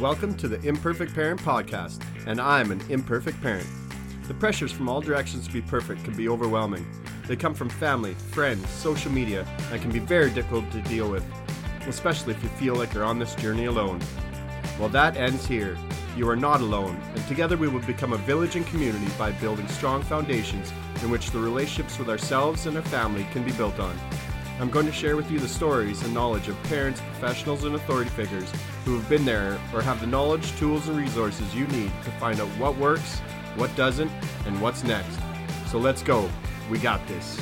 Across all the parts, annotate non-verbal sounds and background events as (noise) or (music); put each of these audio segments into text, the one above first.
Welcome to the Imperfect Parent Podcast, and I'm an imperfect parent. The pressures from all directions to be perfect can be overwhelming. They come from family, friends, social media, and can be very difficult to deal with, especially if you feel like you're on this journey alone. Well, that ends here. You are not alone, and together we will become a village and community by building strong foundations in which the relationships with ourselves and our family can be built on. I'm going to share with you the stories and knowledge of parents, professionals, and authority figures who have been there or have the knowledge, tools, and resources you need to find out what works, what doesn't, and what's next. So let's go. We got this.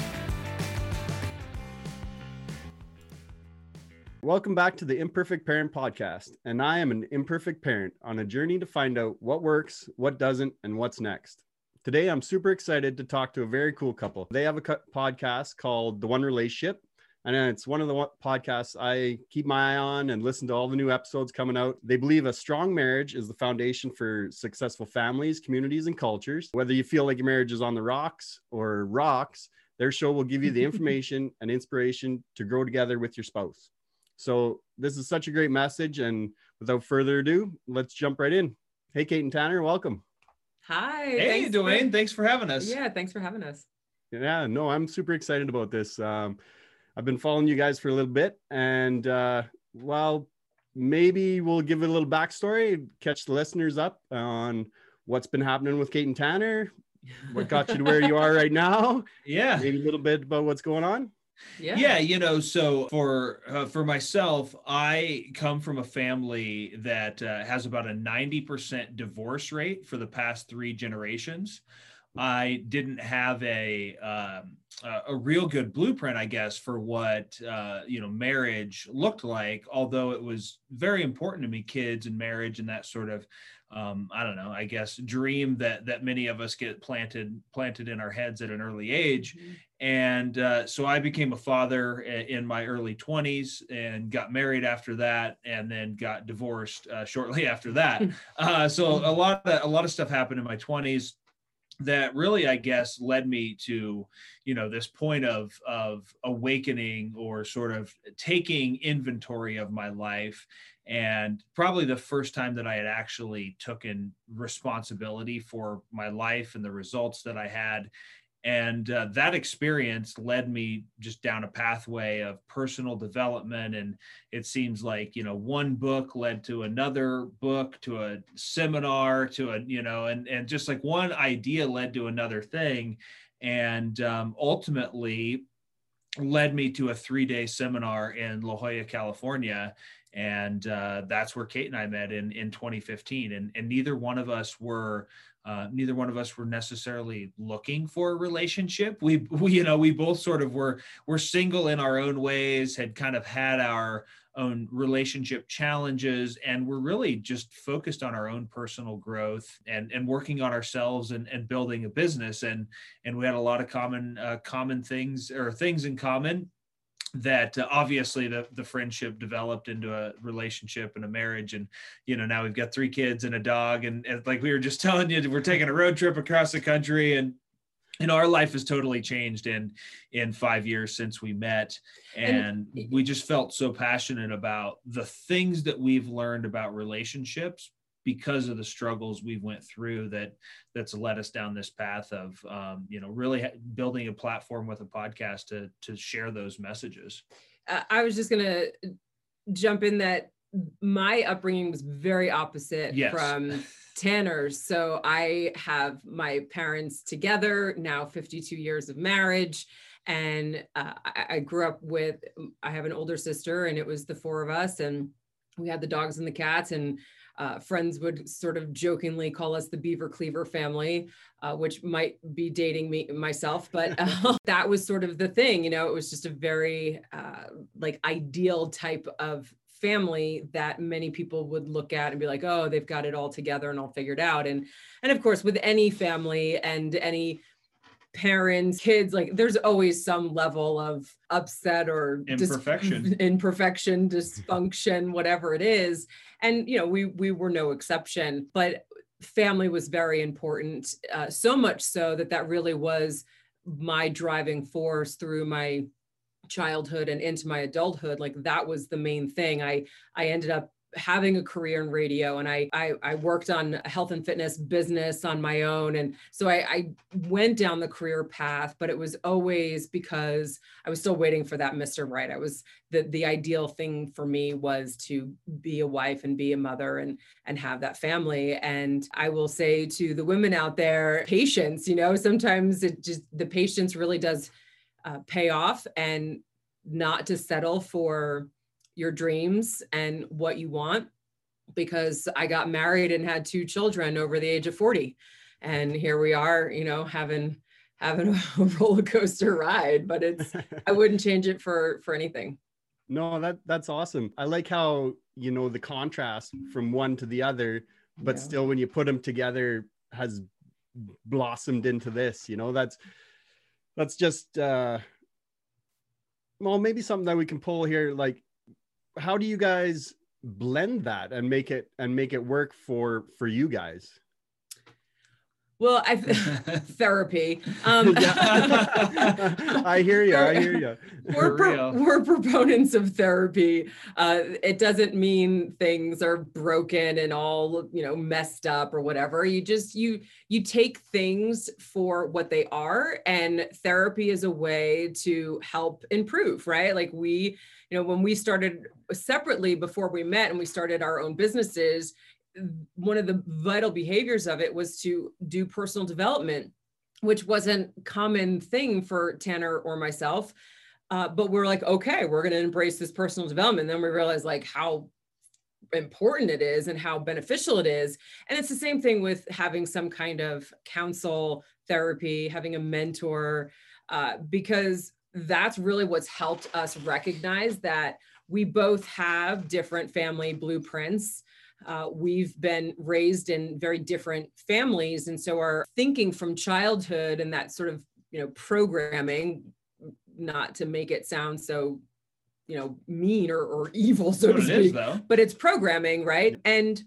Welcome back to the Imperfect Parent Podcast, and I am an imperfect parent on a journey to find out what works, what doesn't, and what's next. Today, I'm super excited to talk to a very cool couple. They have a podcast called The One Relationship, and it's one of the podcasts I keep my eye on and listen to all the new episodes coming out. They believe a strong marriage is the foundation for successful families, communities, and cultures. Whether you feel like your marriage is on the rocks or rocks, their show will give you the (laughs) information and inspiration to grow together with your spouse. So, this is such a great message. And without further ado, let's jump right in. Hey, Kate and Tanner, welcome. Hi. Hey, Dwayne. For, thanks for having us. Yeah, thanks for having us. Yeah, no, I'm super excited about this. Um, I've been following you guys for a little bit, and uh, well, maybe we'll give it a little backstory, catch the listeners up on what's been happening with Kate and Tanner, what got you to where you are right now. Yeah, maybe a little bit about what's going on. Yeah. yeah you know so for uh, for myself i come from a family that uh, has about a 90% divorce rate for the past three generations I didn't have a um, a real good blueprint, I guess, for what uh, you know marriage looked like. Although it was very important to me, kids and marriage and that sort of um, I don't know, I guess dream that that many of us get planted planted in our heads at an early age. Mm-hmm. And uh, so I became a father in my early 20s and got married after that, and then got divorced uh, shortly (laughs) after that. (laughs) Uh, so a lot of a lot of stuff happened in my 20s that really i guess led me to you know this point of of awakening or sort of taking inventory of my life and probably the first time that i had actually taken responsibility for my life and the results that i had and uh, that experience led me just down a pathway of personal development. And it seems like you know one book led to another book to a seminar to a you know and and just like one idea led to another thing. And um, ultimately led me to a three day seminar in la jolla california and uh, that's where kate and i met in in 2015 and and neither one of us were uh, neither one of us were necessarily looking for a relationship. We, we, you know, we both sort of were were single in our own ways, had kind of had our own relationship challenges, and we're really just focused on our own personal growth and and working on ourselves and, and building a business. And and we had a lot of common uh, common things or things in common that uh, obviously the the friendship developed into a relationship and a marriage and you know now we've got three kids and a dog and, and like we were just (laughs) telling you we're taking a road trip across the country and you know our life has totally changed in in five years since we met. And, and we just felt so passionate about the things that we've learned about relationships because of the struggles we went through that that's led us down this path of um, you know really building a platform with a podcast to to share those messages i was just going to jump in that my upbringing was very opposite yes. from Tanner's. So I have my parents together now, 52 years of marriage. And uh, I, I, grew up with, I have an older sister, and it was the four of us. And we had the dogs and the cats. And uh, friends would sort of jokingly call us the Beaver Cleaver family, uh, which might be dating me myself, but (laughs) uh, that was sort of the thing. You know, it was just a very uh, like ideal type of family that many people would look at and be like, oh, they've got it all together and all figured out. And and of course, with any family and any parents, kids, like there's always some level of upset or imperfection, dis- (laughs) imperfection, dysfunction, whatever it is. And you know, we we were no exception. But family was very important, uh, so much so that that really was my driving force through my childhood and into my adulthood like that was the main thing i i ended up having a career in radio and I, I, I worked on health and fitness business on my own and so I, I went down the career path but it was always because I was still waiting for that Mr. Right I was the the ideal thing for me was to be a wife and be a mother and and have that family and I will say to the women out there patience you know sometimes it just the patience really does uh, pay off and not to settle for your dreams and what you want because I got married and had two children over the age of 40 and here we are you know having having (laughs) a roller coaster ride but it's (laughs) I wouldn't change it for for anything. No that that's awesome. I like how you know the contrast from one to the other but yeah. still when you put them together has blossomed into this you know that's that's just uh well maybe something that we can pull here like how do you guys blend that and make it and make it work for for you guys well, I (laughs) (laughs) therapy. Um, (laughs) I hear you. I hear you. We're pro- we're proponents of therapy. Uh, it doesn't mean things are broken and all you know messed up or whatever. You just you you take things for what they are, and therapy is a way to help improve. Right? Like we, you know, when we started separately before we met and we started our own businesses one of the vital behaviors of it was to do personal development which wasn't common thing for tanner or myself. Uh, but we're like okay we're going to embrace this personal development. Then we realize like how important it is and how beneficial it is. And it's the same thing with having some kind of counsel therapy having a mentor uh, because that's really what's helped us recognize that we both have different family blueprints uh, we've been raised in very different families and so our thinking from childhood and that sort of you know programming not to make it sound so you know mean or, or evil so to speak is, but it's programming right? And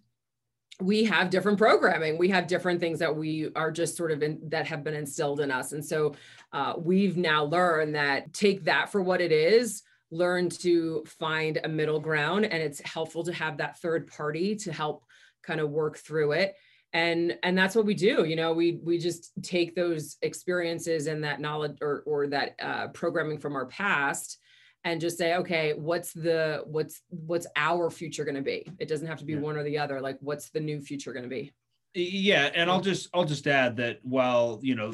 we have different programming. We have different things that we are just sort of in that have been instilled in us. And so uh, we've now learned that take that for what it is learn to find a middle ground and it's helpful to have that third party to help kind of work through it. And and that's what we do you know we we just take those experiences and that knowledge or or that uh, programming from our past and just say okay what's the what's what's our future going to be? It doesn't have to be yeah. one or the other like what's the new future going to be yeah and i'll just i'll just add that while you know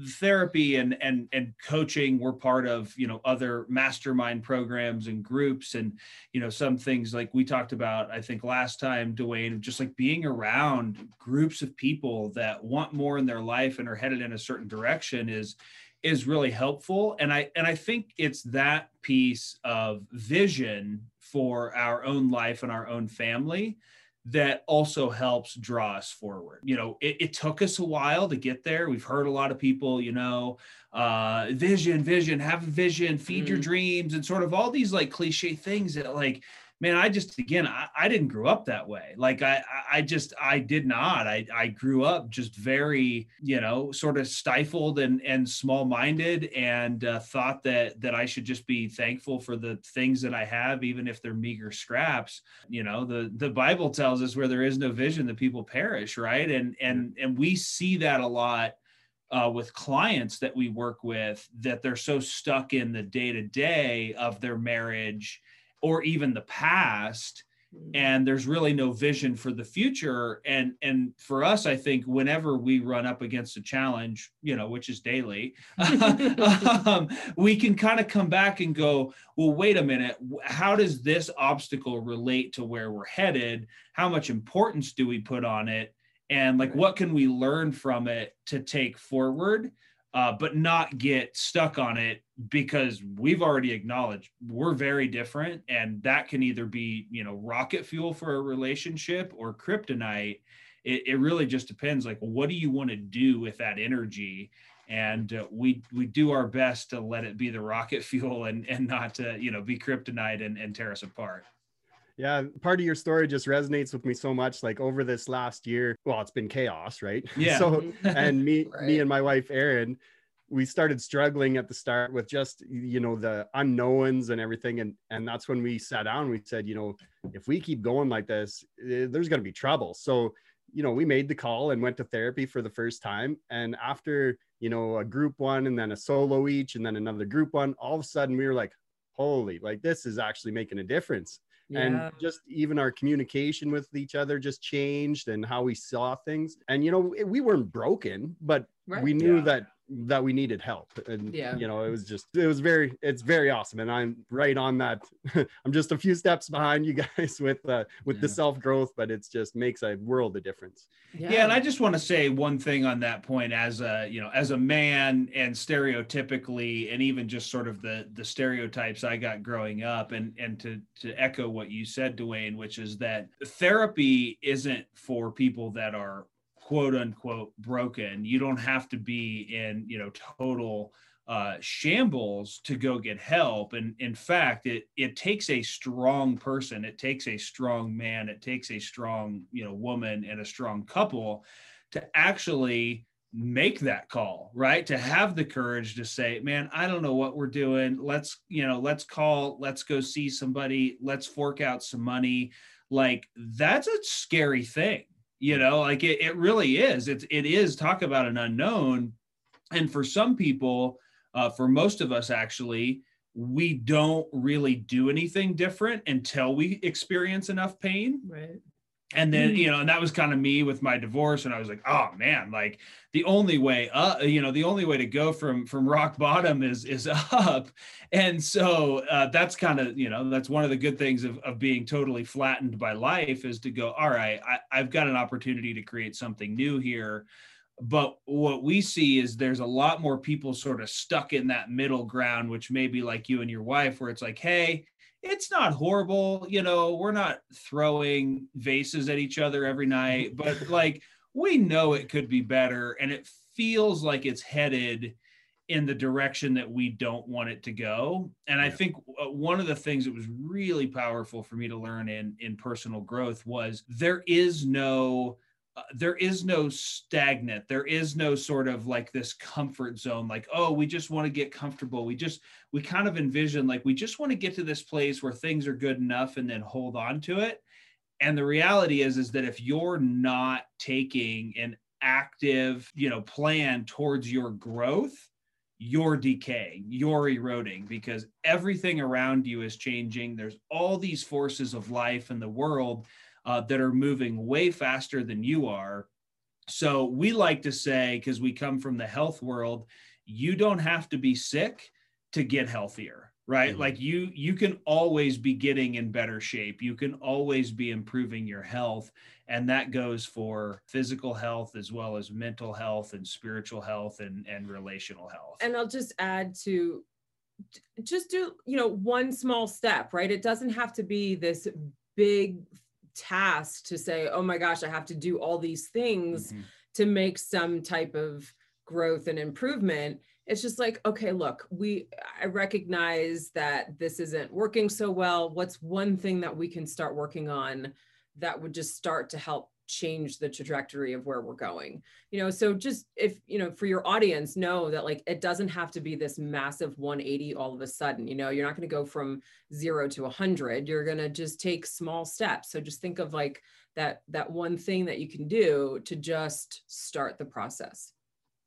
therapy and and and coaching we're part of you know other mastermind programs and groups and you know some things like we talked about i think last time dwayne just like being around groups of people that want more in their life and are headed in a certain direction is is really helpful. And i and i think it's that piece of vision for our own life and our own family that also helps draw us forward. You know, it, it, took us a while to get there. We've heard a lot of people, you know, uh, vision, vision, have a vision, feed mm-hmm. your dreams, and sort of all these like cliche things that like man, I just again, I, I didn't grow up that way. Like I, I just, I did not. I, I grew up just very, you know, sort of stifled and and small minded, and uh, thought that that I should just be thankful for the things that I have, even if they're meager scraps. You know, the the Bible tells us where there is no vision, the people perish, right? And and and we see that a lot. Uh, with clients that we work with that they're so stuck in the day to day of their marriage or even the past hmm. and there's really no vision for the future. And and for us i think whenever we run up against a challenge you know which is daily (laughs) um, we can kind of come back and go well wait a minute. How does this obstacle relate to where we're headed? How much importance do we put on it? And like what can we learn from it to take forward uh, but not get stuck on it because we've already acknowledged we're very different and that can either be you know rocket fuel for a relationship or kryptonite. It, it really just depends like what do you want to do with that energy? And uh, we we do our best to let it be the rocket (laughs) fuel and and not to you know be kryptonite and, and tear us apart yeah, part of your story just resonates with me so much. Like over this last year, well, it's been chaos, right? (laughs) Yeah. so, and me, (laughs) right. me and my wife Erin, we started struggling at the start with just you know the unknowns and everything and and that's when we sat down we said you know if we keep going like this eh, there's going to be trouble so you know we made the call and went to therapy for the first time and after you know a group one and then a solo each and then another group one all of a sudden we were like holy like this is actually making a difference yeah. and just even our communication with each other just changed and how we saw things and you know we weren't broken but right. we knew yeah. that that we needed help. And yeah. you know it was just it was very it's very awesome. And i'm right on that. (laughs) I'm just a few steps behind you (laughs) guys with uh with yeah. the self growth but it's just makes a world of difference. Yeah. yeah and i just want to say one thing on that point. As a you know as a man and stereotypically and even just sort of the the stereotypes i got growing up and and to to echo what you said dwayne which is that therapy isn't for people that are quote unquote broken. You don't have to be in, you know, total uh, shambles to go get help. And in fact, it it takes a strong person, it takes a strong man, it takes a strong, you know, woman and a strong couple to actually make that call right to have the courage to say man i don't know what we're doing let's you know let's call let's go see somebody let's fork out some money like that's a scary thing you know like it, it really is. It's it is talk about an unknown. And for some people uh, for most of us actually we don't really do anything different until we experience enough pain. Right and then you know and that was kind of me with my divorce and i was like oh man like the only way up you know the only way to go from from rock bottom is is (laughs) up. And so uh, that's kind of you know that's one of the good things of, of being totally flattened by life is to go all right I, i've got an opportunity to create something new here. But what we see is there's a lot more people sort of stuck in that middle ground which may be like you and your wife where it's like hey it's not horrible. You know, we're not throwing vases at each other every night, but (laughs) like we know it could be better and it feels like it's headed in the direction that we don't want it to go. And yeah. I think uh, one of the things that was really powerful for me to learn in in personal growth was there is no uh, there is no stagnant. There is no sort of like this comfort zone like oh we just want to get comfortable. We just we kind of envision like we just want to get to this place where things are good enough and then hold on to it. And the reality is is that if you're not taking an active you know plan towards your growth you're decaying you're eroding because everything around you is changing. There's all these forces of life in the world uh, that are moving way faster than you are. So we like to say, because we come from the health world, you don't have to be sick to get healthier right mm-hmm. like you you can always be getting in better shape you can always be improving your health and that goes for physical health as well as mental health and spiritual health and and relational health and i'll just add to just do you know one small step right it doesn't have to be this big task to say, oh my gosh, I have to do all these things mm-hmm. to make some type of growth and improvement. It's just like, okay, look, we I recognize that this isn't working so well. What's one thing that we can start working on that would just start to help change the trajectory of where we're going. You know so just if you know for your audience know that like it doesn't have to be this massive 180 all of a sudden you know you're not going to go from 0 to 100 you're going to just take small steps. So just think of like that that one thing that you can do to just start the process.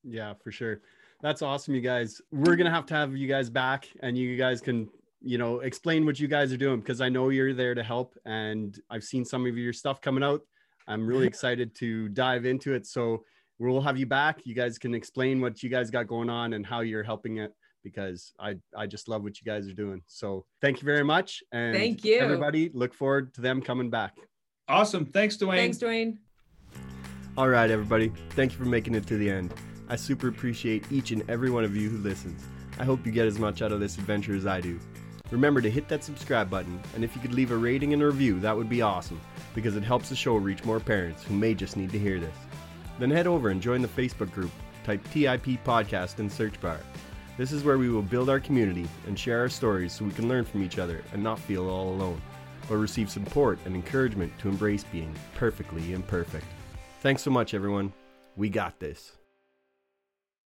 Yeah for sure. That's awesome you guys. We're going to have to have you guys back and you guys can you know explain what you guys are doing because i know you're there to help and i've seen some of your stuff coming out I'm really excited to dive into it. So we'll have you back. You guys can explain what you guys got going on and how you're helping it because I I just love what you guys are doing. So thank you very much. And thank you. Everybody look forward to them coming back. Awesome. Thanks, Dwayne. Thanks, Dwayne. All right, everybody. Thank you for making it to the end. I super appreciate each and every one of you who listens. I hope you get as much out of this adventure as I do. Remember to hit that subscribe button, and if you could leave a rating and a review, that would be awesome, because it helps the show reach more parents who may just need to hear this. Then head over and join the Facebook group. Type TIP Podcast in search bar. This is where we will build our community and share our stories so we can learn from each other and not feel all alone, but receive support and encouragement to embrace being perfectly imperfect. Thanks so much, everyone. We got this.